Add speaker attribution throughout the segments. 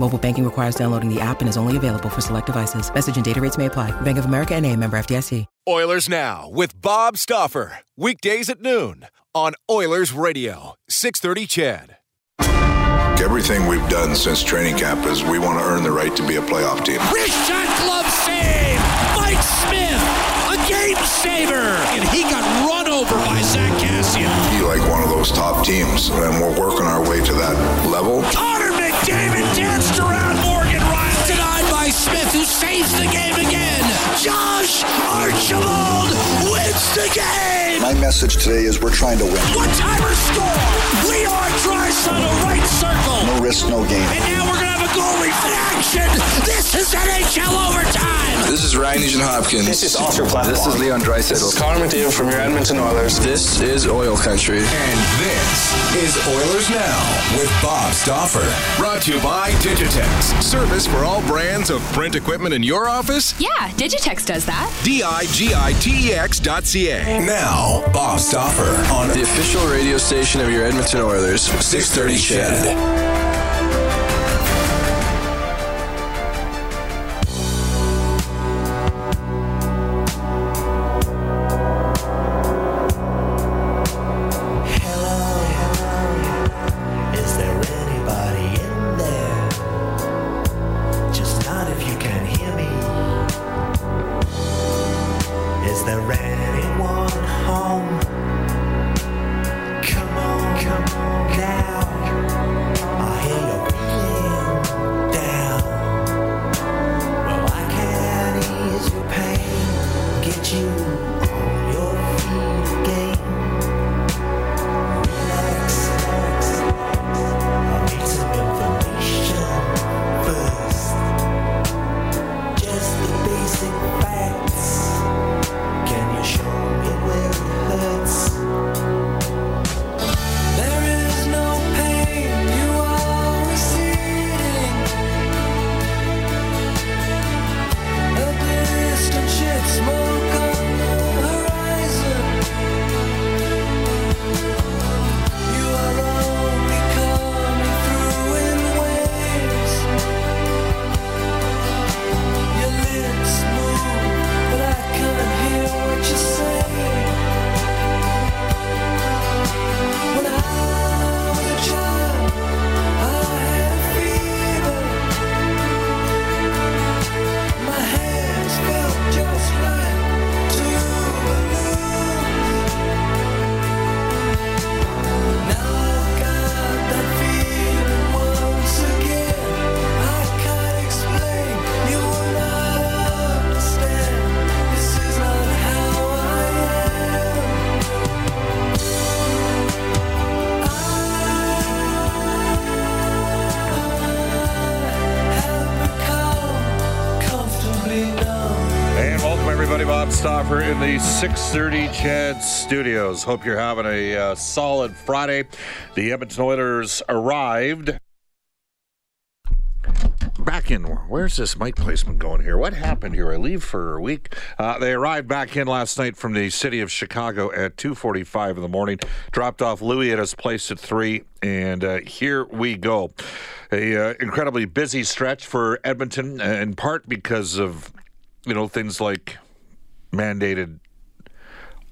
Speaker 1: Mobile banking requires downloading the app and is only available for select devices. Message and data rates may apply. Bank of America and a member FDIC.
Speaker 2: Oilers Now with Bob Stauffer. Weekdays at noon on Oilers Radio, 630 CHED.
Speaker 3: Everything we've done since training camp is we want to earn the right to be a playoff team.
Speaker 4: Wrist shot glove save! Mike Smith, a game saver! And he got run over by Zack Kassian.
Speaker 3: Be like one of those top teams, and we're working our way to that level.
Speaker 4: Connor McDavid danced around Morgan Rielly. Denied by Smith, who saves the game again. Josh Archibald wins the game!
Speaker 5: My message today is we're trying to win.
Speaker 4: One-timer score! Leon Draisaitl, right circle!
Speaker 5: No risk, no game.
Speaker 4: And now we're gonna have a goalie in action! This is NHL overtime!
Speaker 6: This is Ryan Nugent Hopkins.
Speaker 7: This is Oscar Platt.
Speaker 6: This is Leon Draisaitl.
Speaker 7: This is Connor McDavid from your Edmonton Oilers.
Speaker 6: This is Oil Country.
Speaker 2: And this is Oilers Now with Bob Stauffer. Brought to you by Digitex. Service for all brands of print equipment in your office?
Speaker 8: Yeah, Digitex does that.
Speaker 2: D-I-G-I-T-E-X dot C-A. Now, Bob Stauffer on
Speaker 6: The official radio station of your Edmonton Oilers.
Speaker 2: 630 CHED.
Speaker 9: Everybody, Bob Stauffer in the 630 CHED studios. Hope you're having a uh, solid Friday. The Edmonton Oilers arrived. Back in, where's this mic placement going here? What happened here? I leave for a week. Uh, they arrived back in last night from the city of Chicago at 2:45 in the morning. Dropped off Louis at his place at three, and uh, here we go. A uh, incredibly busy stretch for Edmonton, uh, in part because of you know things like mandated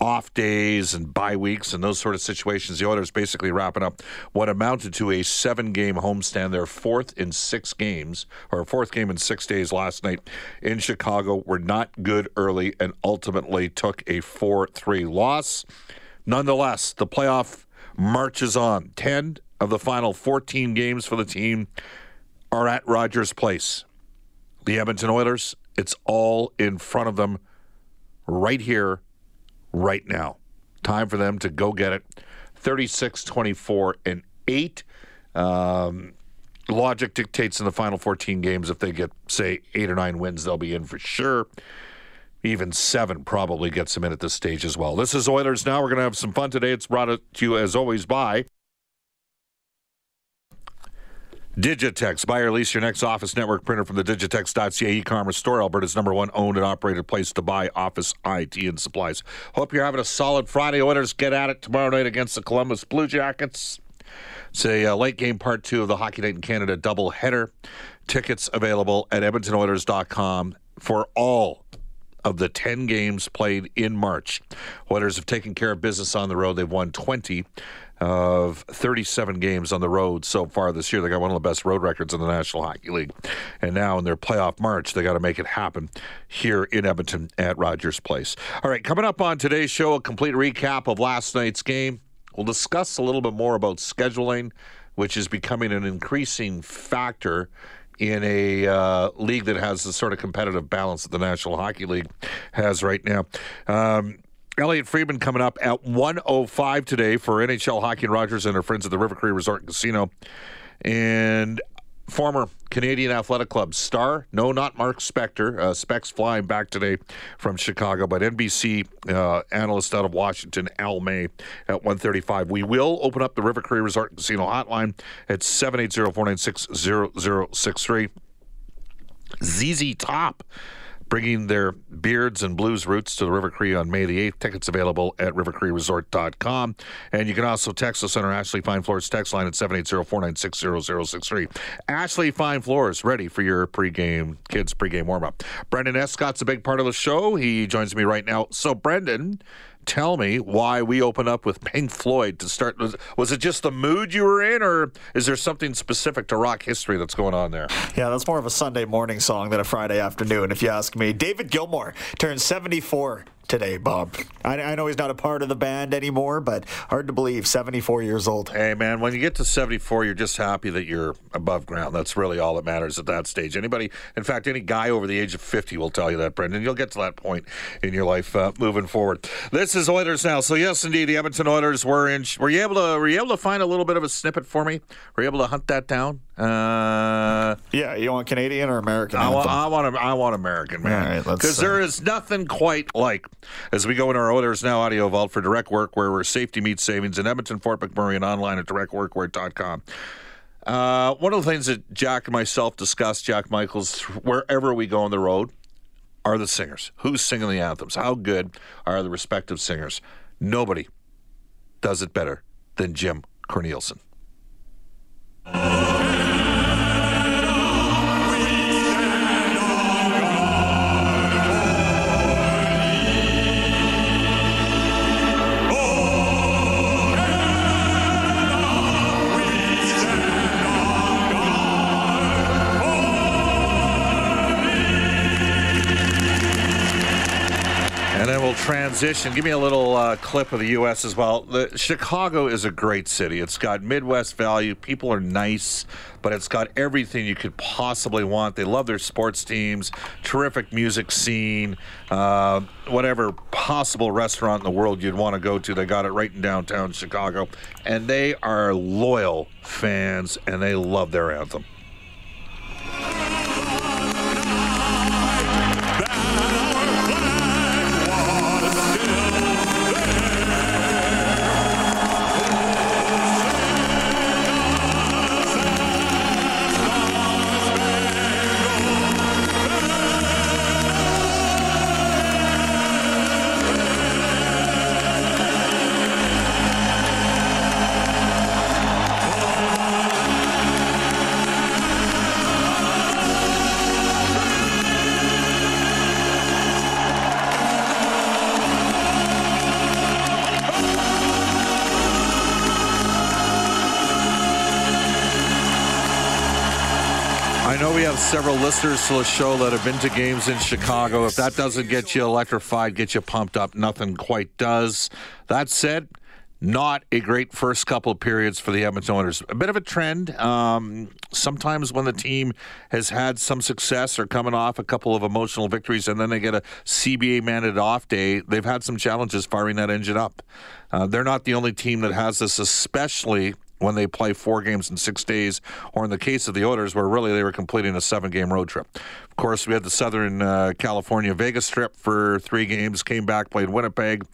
Speaker 9: off days and bye weeks and those sort of situations. The Oilers basically wrapping up what amounted to a seven game homestand. Their fourth in six games, or fourth game in six days last night in Chicago, were not good early and ultimately took a 4 3 loss. Nonetheless, the playoff marches on. 10 of the final 14 games for the team are at Rogers Place. The Edmonton Oilers, it's all in front of them right here right now. Time for them to go get it. 36, 24, and 8. Um, logic dictates in the final 14 games if they get, say, eight or nine wins, they'll be in for sure. Even seven probably gets them in at this stage as well. This is Oilers Now. We're going to have some fun today. It's brought to you, as always, by Digitex. Buy or lease your next office network printer from the Digitex.ca e-commerce store, Alberta's number one owned and operated place to buy office IT and supplies. Hope you're having a solid Friday. Oilers get at it tomorrow night against the Columbus Blue Jackets. It's a uh, late game part two of the Hockey Night in Canada double header. Tickets available at EdmontonOilers.com for all of the 10 games played in March. Oilers have taken care of business on the road. They've won 20 of 37 games on the road so far this year. They got one of the best road records in the National Hockey League. And now in their playoff March, they got to make it happen here in Edmonton at Rogers Place. All right, coming up on today's show, a complete recap of last night's game. We'll discuss a little bit more about scheduling, which is becoming an increasing factor in a uh, league that has the sort of competitive balance that the National Hockey League has right now. Um, Elliotte Friedman coming up at 105 today for NHL Hockey and Rogers and our friends at the River Cree Resort and Casino. And former Canadian Athletic Club star, no, not Mark Spector. Uh, Specs flying back today from Chicago, but NBC uh, analyst out of Washington, Al May, at 135. We will open up the River Cree Resort Casino hotline at 780-496-0063. ZZ Top bringing their beards and blues roots to the River Cree on May the 8th. Tickets available at rivercreeresort.com. And you can also text us on our Ashley Fine Floors text line at 780-496-0063. Ashley Fine Floors, ready for your pregame, kids pregame warm-up. Brendan Escott's a big part of the show. He joins me right now. So, Brendan, tell me why we open up with Pink Floyd to start. Was, was, it just the mood you were in, or is there something specific to rock history that's going on there?
Speaker 8: Yeah, that's more of a Sunday morning song than a Friday afternoon, if you ask me. David Gilmour turned 74 today, Bob. I, I, know he's not a part of the band anymore, but hard to believe, 74 years old.
Speaker 9: Hey, man, when you get to 74, you're just happy that you're above ground. That's really all that matters at that stage. Anybody, in fact, any guy over the age of 50 will tell you that, Brendan. You'll get to that point in your life uh, moving forward. This is Oilers now. So yes, indeed, the Edmonton Oilers were in. Were you able to? Were you able to find a little bit of a snippet for me? Were you able to hunt that down?
Speaker 8: Uh, yeah, you want Canadian or American?
Speaker 9: I want, I want, I want American, man. Because right, there is nothing quite like as we go in our Oilers Now audio vault for direct work, where safety meets savings in Edmonton, Fort McMurray, and online at directworkwear.com. Uh, one of the things that Jack and myself discuss, Jack Michaels, wherever we go on the road, are the singers. Who's singing the anthems? How good are the respective singers? Nobody does it better than Jim Cornelison. Transition, give me a little uh, clip of the U.S. as well. The, Chicago is a great city. It's got Midwest value. People are nice, but it's got everything you could possibly want. They love their sports teams, terrific music scene, uh, whatever possible restaurant in the world you'd want to go to. They got it right in downtown Chicago. And they are loyal fans, and they love their anthem. Know we have several listeners to the show that have been to games in Chicago. If that doesn't get you electrified, get you pumped up, nothing quite does. That said, not a great first couple of periods for the Edmonton Oilers. A bit of a trend. Um, sometimes when the team has had some success or coming off a couple of emotional victories and then they get a CBA mandated off day, they've had some challenges firing that engine up. Uh, they're not the only team that has this, especially when they play four games in six days, or in the case of the Oilers, where really they were completing a seven game road trip. Of course, we had the Southern uh, California Vegas trip for three games, came back, played Winnipeg,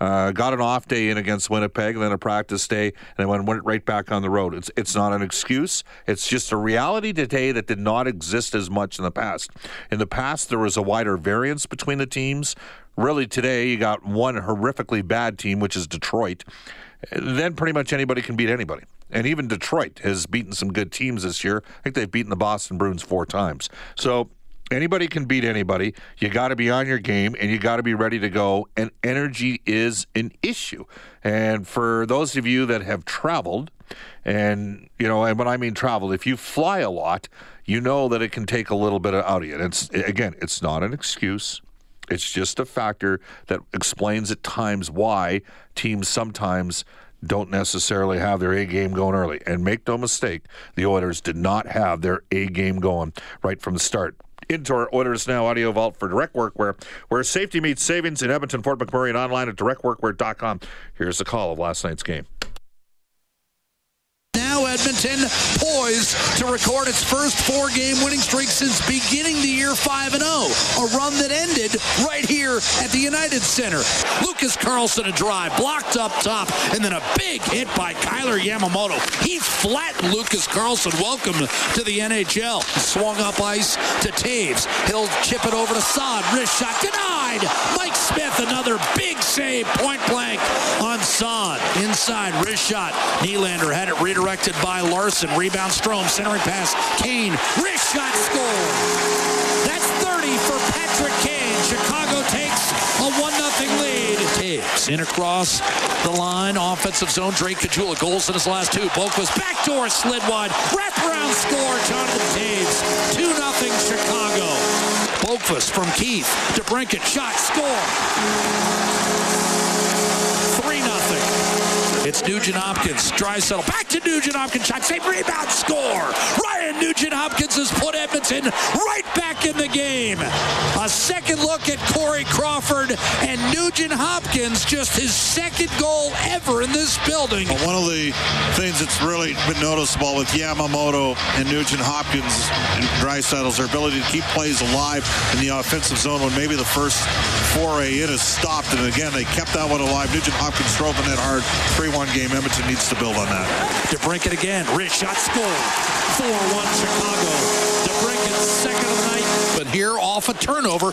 Speaker 9: uh, got an off day in against Winnipeg, then a practice day, and then went, went right back on the road. It's, it's not an excuse, it's just a reality today that did not exist as much in the past. In the past, there was a wider variance between the teams. Really, today, you got one horrifically bad team, which is Detroit then pretty much anybody can beat anybody. And even Detroit has beaten some good teams this year. I think they've beaten the Boston Bruins four times. So anybody can beat anybody. You got to be on your game and you got to be ready to go. And energy is an issue. And for those of you that have traveled, and you know, and when I mean traveled, if you fly a lot, you know that it can take a little bit out of you. And it's again, it's not an excuse. It's just a factor that explains at times why teams sometimes don't necessarily have their A game going early. And make no mistake, the Oilers did not have their A game going right from the start. Into our Oilers Now audio vault for Direct Workwear, where safety meets savings in Edmonton, Fort McMurray, and online at directworkwear.com. Here's the call of last night's game.
Speaker 4: Edmonton poised to record its first four-game winning streak since beginning the year 5-0. A run that ended right here at the United Center. Lucas Carlsson a drive, blocked up top, and then a big hit by Kailer Yamamoto. He flattened Lucas Carlsson. Welcome to the NHL. Swung up ice to Toews. He'll chip it over to Saad. Wrist shot denied. Mike Smith another big save, point blank on Saad. Inside wrist shot. Nylander had it redirected by Larson. Rebound Strome, centering pass. Kane, wrist shot score. That's 30 for Patrick Kane. Chicago takes a 1-0 lead. Toews in across the line. Offensive zone. Drake Caggiula goals in his last two. Boqvist backdoor slid wide. Wraparound score. Jonathan Toews. 2-0 Chicago. Boqvist from Keith. DeBrincat shot score. 3-0. It's Nugent Hopkins. Draisaitl. Back to Nugent Hopkins. Shot. Rebound. Score. Ryan Nugent Hopkins has put Edmonton right back in the game. A second at Corey Crawford and Nugent Hopkins. Just his second goal ever in this building.
Speaker 10: Well, one of the things that's really been noticeable with Yamamoto and Nugent Hopkins and Draisaitl's their ability to keep plays alive in the offensive zone when maybe the first foray in is stopped. And again, they kept that one alive. Nugent Hopkins drove the net hard. 3-1 game. Edmonton needs to build on that.
Speaker 4: DeBrincat again. Rich shot score. 4-1 Chicago. DeBrincat second of the night. But here off a turnover,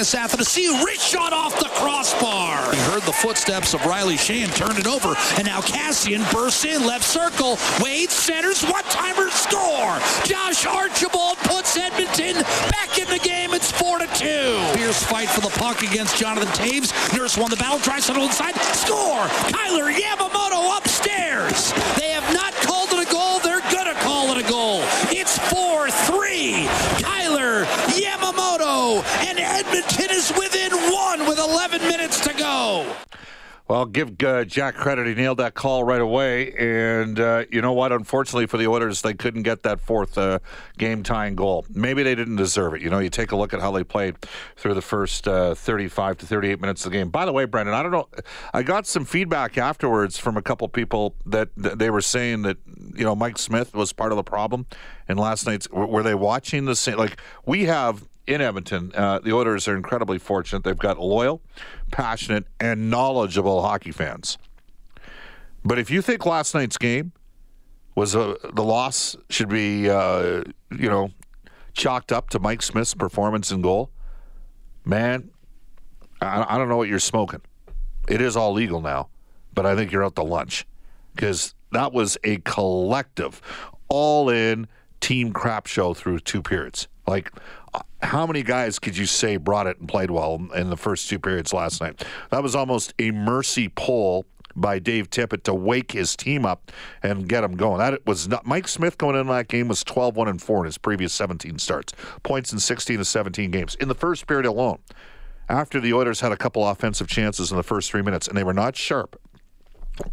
Speaker 4: Andreas Athanasiou. Rich shot off the crossbar. He heard the footsteps of Riley Shane, turned it over, and now Kassian bursts in left circle. Wade centers, one-timer score. Josh Archibald puts Edmonton back in the game. It's 4 to 2. Fierce fight for the puck against Jonathan Toews. Nurse won the battle, tries to inside. Score! Kailer Yamamoto upstairs. They have not called it a goal. They're gonna call it a goal. It's 4-3. Kailer Yamamoto and Edmonton is within one with 11 minutes to go.
Speaker 9: Well, give uh, Jack credit. He nailed that call right away. And uh, you know what? Unfortunately for the Oilers, they couldn't get that fourth uh, game tying goal. Maybe they didn't deserve it. You know, you take a look at how they played through the first uh, 35 to 38 minutes of the game. By the way, Brendan, I don't know. I got some feedback afterwards from a couple people that, they were saying that, you know, Mike Smith was part of the problem in last night's. Were they watching the same? Like, we have in Edmonton, uh, the Oilers are incredibly fortunate. They've got loyal, passionate, and knowledgeable hockey fans. But if you think last night's game was a, the loss should be, uh, you know, chalked up to Mike Smith's performance in goal, man, I, I don't know what you're smoking. It is all legal now, but I think you're out to lunch because that was a collective, all in team crap show through two periods. Like, how many guys could you say brought it and played well in the first two periods last night? That was almost a mercy pull by Dave Tippett to wake his team up and get them going. That was not Mike Smith going in that game was 12-1 and 4 in his previous 17 starts. Points in 16 to 17 games. In the first period alone, after the Oilers had a couple offensive chances in the first 3 minutes and they were not sharp.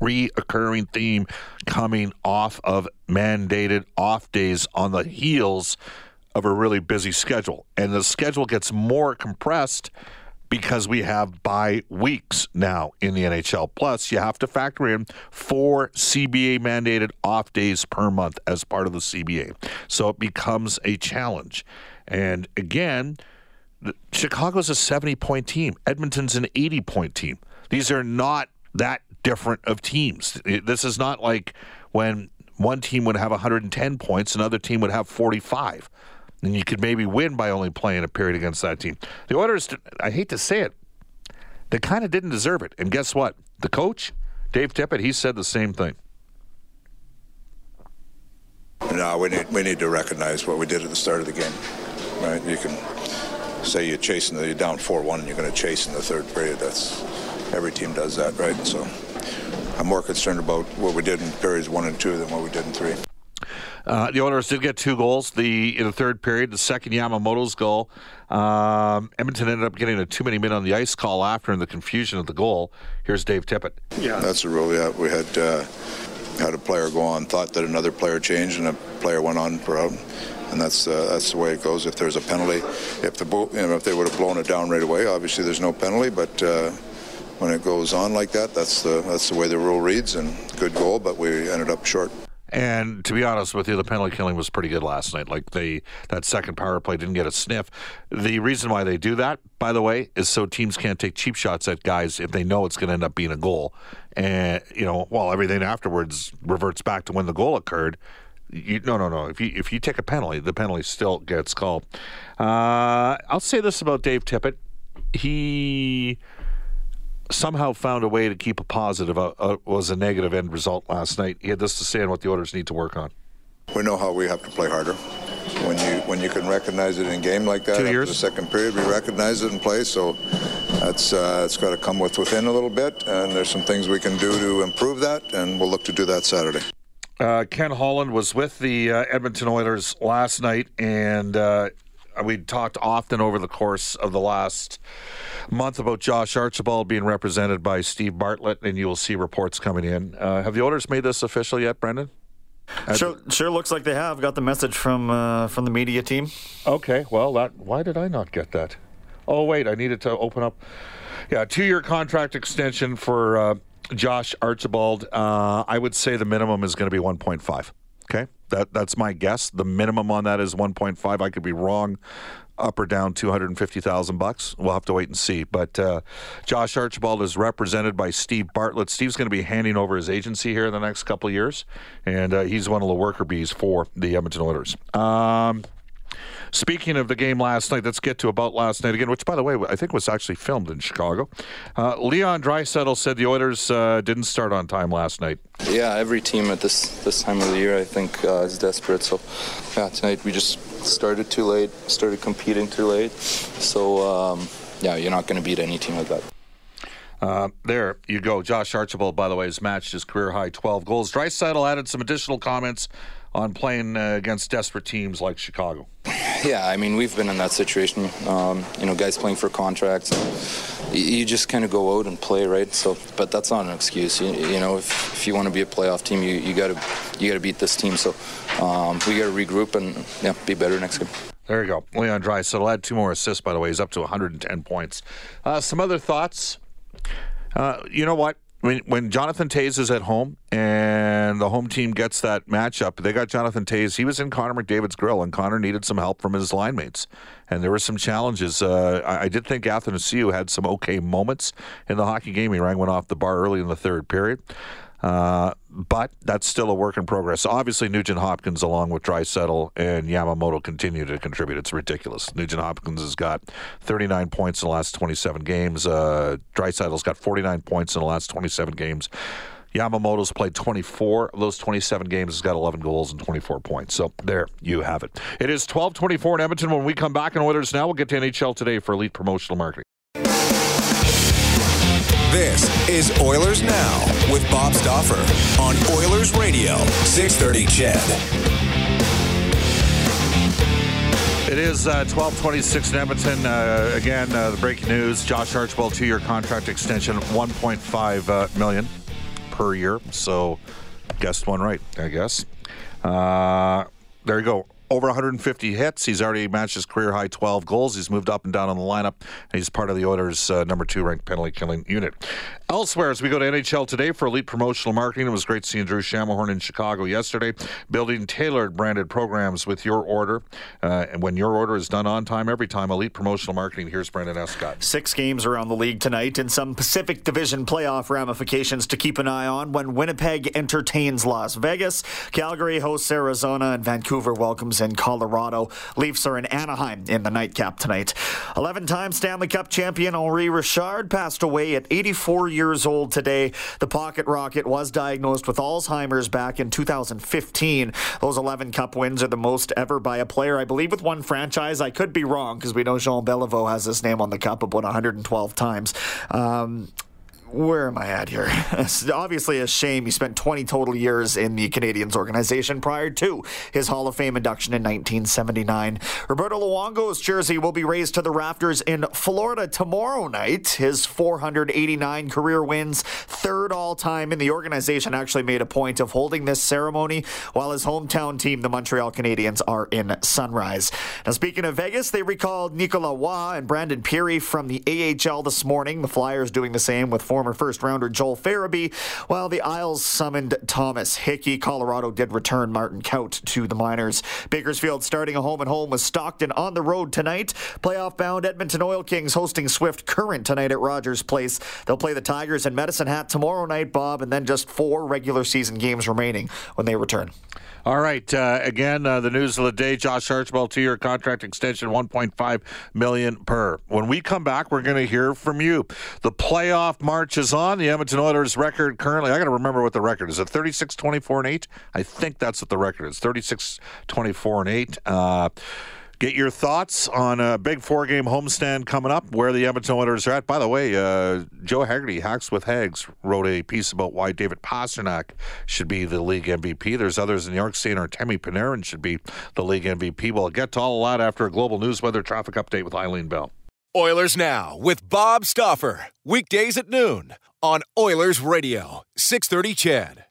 Speaker 9: Reoccurring theme coming off of mandated off days on the heels of a really busy schedule. And the schedule gets more compressed because we have bye weeks now in the NHL. Plus, you have to factor in four CBA mandated off days per month as part of the CBA. So it becomes a challenge. And again, Chicago's a 70 point team, Edmonton's an 80 point team. These are not that different of teams. This is not like when one team would have 110 points, another team would have 45 and you could maybe win by only playing a period against that team. The Oilers, I hate to say it, they kind of didn't deserve it. And guess what? The coach, Dave Tippett, he said the same thing.
Speaker 3: No, we need we need to recognize what we did at the start of the game. Right? You can say you're chasing, you're down four-one, and you're going to chase in the third period. That's every team does that, right? So I'm more concerned about what we did in periods one and two than what we did in three.
Speaker 9: Uh, the Oilers did get two goals the in the third period. The second Yamamoto's goal. Um, Edmonton ended up getting a too many men on the ice call after in the confusion of the goal. Here's Dave Tippett.
Speaker 3: Yeah, that's a rule. Yeah, we had uh, had a player go on, thought that another player changed, and a player went on for out. And that's uh, that's the way it goes. If there's a penalty, if the you know, if they would have blown it down right away, obviously there's no penalty. But uh, when it goes on like that, that's the that's the way the rule reads. And good goal, but we ended up short.
Speaker 9: And to be honest with you, the penalty killing was pretty good last night. Like they that second power play didn't get a sniff. The reason why they do that, by the way, is so teams can't take cheap shots at guys if they know it's going to end up being a goal. And you know, while everything afterwards reverts back to when the goal occurred. You, no, no, no. If you if you take a penalty, the penalty still gets called. Uh, I'll say this about Dave Tippett: he somehow found a way to keep a positive. Uh, uh, was a negative end result last night. He had this to say on what the Oilers need to work on.
Speaker 3: We know how we have to play harder. When you when you can recognize it in game like that,
Speaker 9: Two years.
Speaker 3: the second period, we recognize it in play. So that's uh, it's got to come with within a little bit, and there's some things we can do to improve that, and we'll look to do that Saturday.
Speaker 9: Uh, Ken Holland was with the uh, Edmonton Oilers last night, and uh, we talked often over the course of the last month about Josh Archibald being represented by Steve Bartlett, and you will see reports coming in. Uh, have the owners made this official yet, Brendan?
Speaker 8: Sure, sure looks like they have got the message from uh, from the media team.
Speaker 9: Okay, well, that why did I not get that? Oh wait, I needed to open up. Yeah, two-year contract extension for uh, Josh Archibald. Uh, I would say the minimum is going to be 1.5. That that's my guess. The minimum on that is 1.5. I could be wrong up or down 250,000 bucks. We'll have to wait and see. But uh, Josh Archibald is represented by Steve Bartlett. Steve's going to be handing over his agency here in the next couple years, and uh, he's one of the worker bees for the Edmonton Oilers. Um, Speaking of the game last night, let's get to about last night again, which, by the way, I think was actually filmed in Chicago. Uh, Leon Draisaitl said the Oilers uh, didn't start on time last night.
Speaker 6: Yeah, every team at this this time of the year, I think, uh, is desperate. So, yeah, tonight we just started too late, started competing too late. So, um, yeah, you're not going to beat any team like that.
Speaker 9: Uh, there you go. Josh Archibald, by the way, has matched his career high 12 goals. Draisaitl added some additional comments on playing uh, against desperate teams like Chicago.
Speaker 6: Yeah, I mean, we've been in that situation. Um, you know, guys playing for contracts. You, just kind of go out and play, right? So, but that's not an excuse. You, you know, if, if you want to be a playoff team, you, you got to you got to beat this team. So, um, we got to regroup and yeah, be better next game.
Speaker 9: There you go. Leon Draisaitl had two more assists, by the way. He's up to 110 points. Uh, some other thoughts. Uh, you know what? When, when Jonathan Toews is at home and the home team gets that matchup, they got Jonathan Toews. He was in Connor McDavid's grill, and Connor needed some help from his line mates. And there were some challenges. Uh, I, I, did think Athanasiou had some okay moments in the hockey game. He rang one off the bar early in the third period. Uh, but that's still a work in progress. Obviously, Nugent Hopkins, along with Draisaitl and Yamamoto, continue to contribute. It's ridiculous. Nugent Hopkins has got 39 points in the last 27 games. Uh, Draisaitl's got 49 points in the last 27 games. Yamamoto's played 24 of those 27 games. Has got 11 goals and 24 points. So there you have it. It is 12:24 in Edmonton. When we come back in Oilers now, we'll get to NHL today for elite promotional marketing.
Speaker 2: This is Oilers Now with Bob Stauffer on Oilers Radio, 630 CHED.
Speaker 9: It is uh, 1226 in Edmonton. Uh, again, uh, the breaking news Josh Archibald, two year contract extension, 1.5 uh, million per year. So, guessed one right, I guess. Uh, there you go. Over 150 hits. He's already matched his career high 12 goals. He's moved up and down on the lineup, he's part of the Oilers' uh, number two ranked penalty killing unit. Elsewhere, as we go to NHL today for elite promotional marketing, it was great seeing Drew Shamahorn in Chicago yesterday, building tailored branded programs with your order. Uh, and when your order is done on time, every time, elite promotional marketing. Here's Brendan Escott.
Speaker 8: Six games around the league tonight and some Pacific Division playoff ramifications to keep an eye on when Winnipeg entertains Las Vegas. Calgary hosts Arizona and Vancouver welcomes in Colorado. Leafs are in Anaheim in the nightcap tonight. 11 time Stanley Cup champion Henri Richard passed away at 84 years old today. The Pocket Rocket was diagnosed with Alzheimer's back in 2015. Those 11 Cup wins are the most ever by a player, I believe, with one franchise. I could be wrong because we know Jean Beliveau has his name on the cup about 112 times. Um, where am I at here? It's obviously a shame he spent 20 total years in the Canadiens organization prior to his Hall of Fame induction in 1979. Roberto Luongo's jersey will be raised to the rafters in Florida tomorrow night. His 489 career wins, third all time in the organization, actually made a point of holding this ceremony while his hometown team, the Montreal Canadiens, are in Sunrise. Now, speaking of Vegas, they recalled Nicola Waugh and Brandon Pirri from the AHL this morning. The Flyers doing the same with former first rounder Joel Farabee, while the Isles summoned Thomas Hickey. Colorado did return Martin Kaut to the minors. Bakersfield starting a home and home with Stockton on the road tonight. Playoff bound Edmonton Oil Kings hosting Swift Current tonight at Rogers Place. They'll play the Tigers in Medicine Hat tomorrow night, Bob, and then just four regular season games remaining when they return.
Speaker 9: All right. Uh, again, uh, the news of the day: Josh Archibald, two-year contract extension, 1.5 million per. When we come back, we're going to hear from you. The playoff march is on. The Edmonton Oilers record currently. I got to remember what the record is. It 36, 24, and eight. I think that's what the record is. 36, 24, and eight. Uh, Get your thoughts on a big four game homestand coming up, where the Edmonton Oilers are at. By the way, uh, Joe Haggerty, Hacks with Hags, wrote a piece about why David Pastrnak should be the league MVP. There's others in New York saying Artemi Panarin should be the league MVP. We'll get to all that after a global news weather traffic update with Eileen Bell.
Speaker 2: Oilers Now with Bob Stauffer. Weekdays at noon on Oilers Radio, 630 CHED.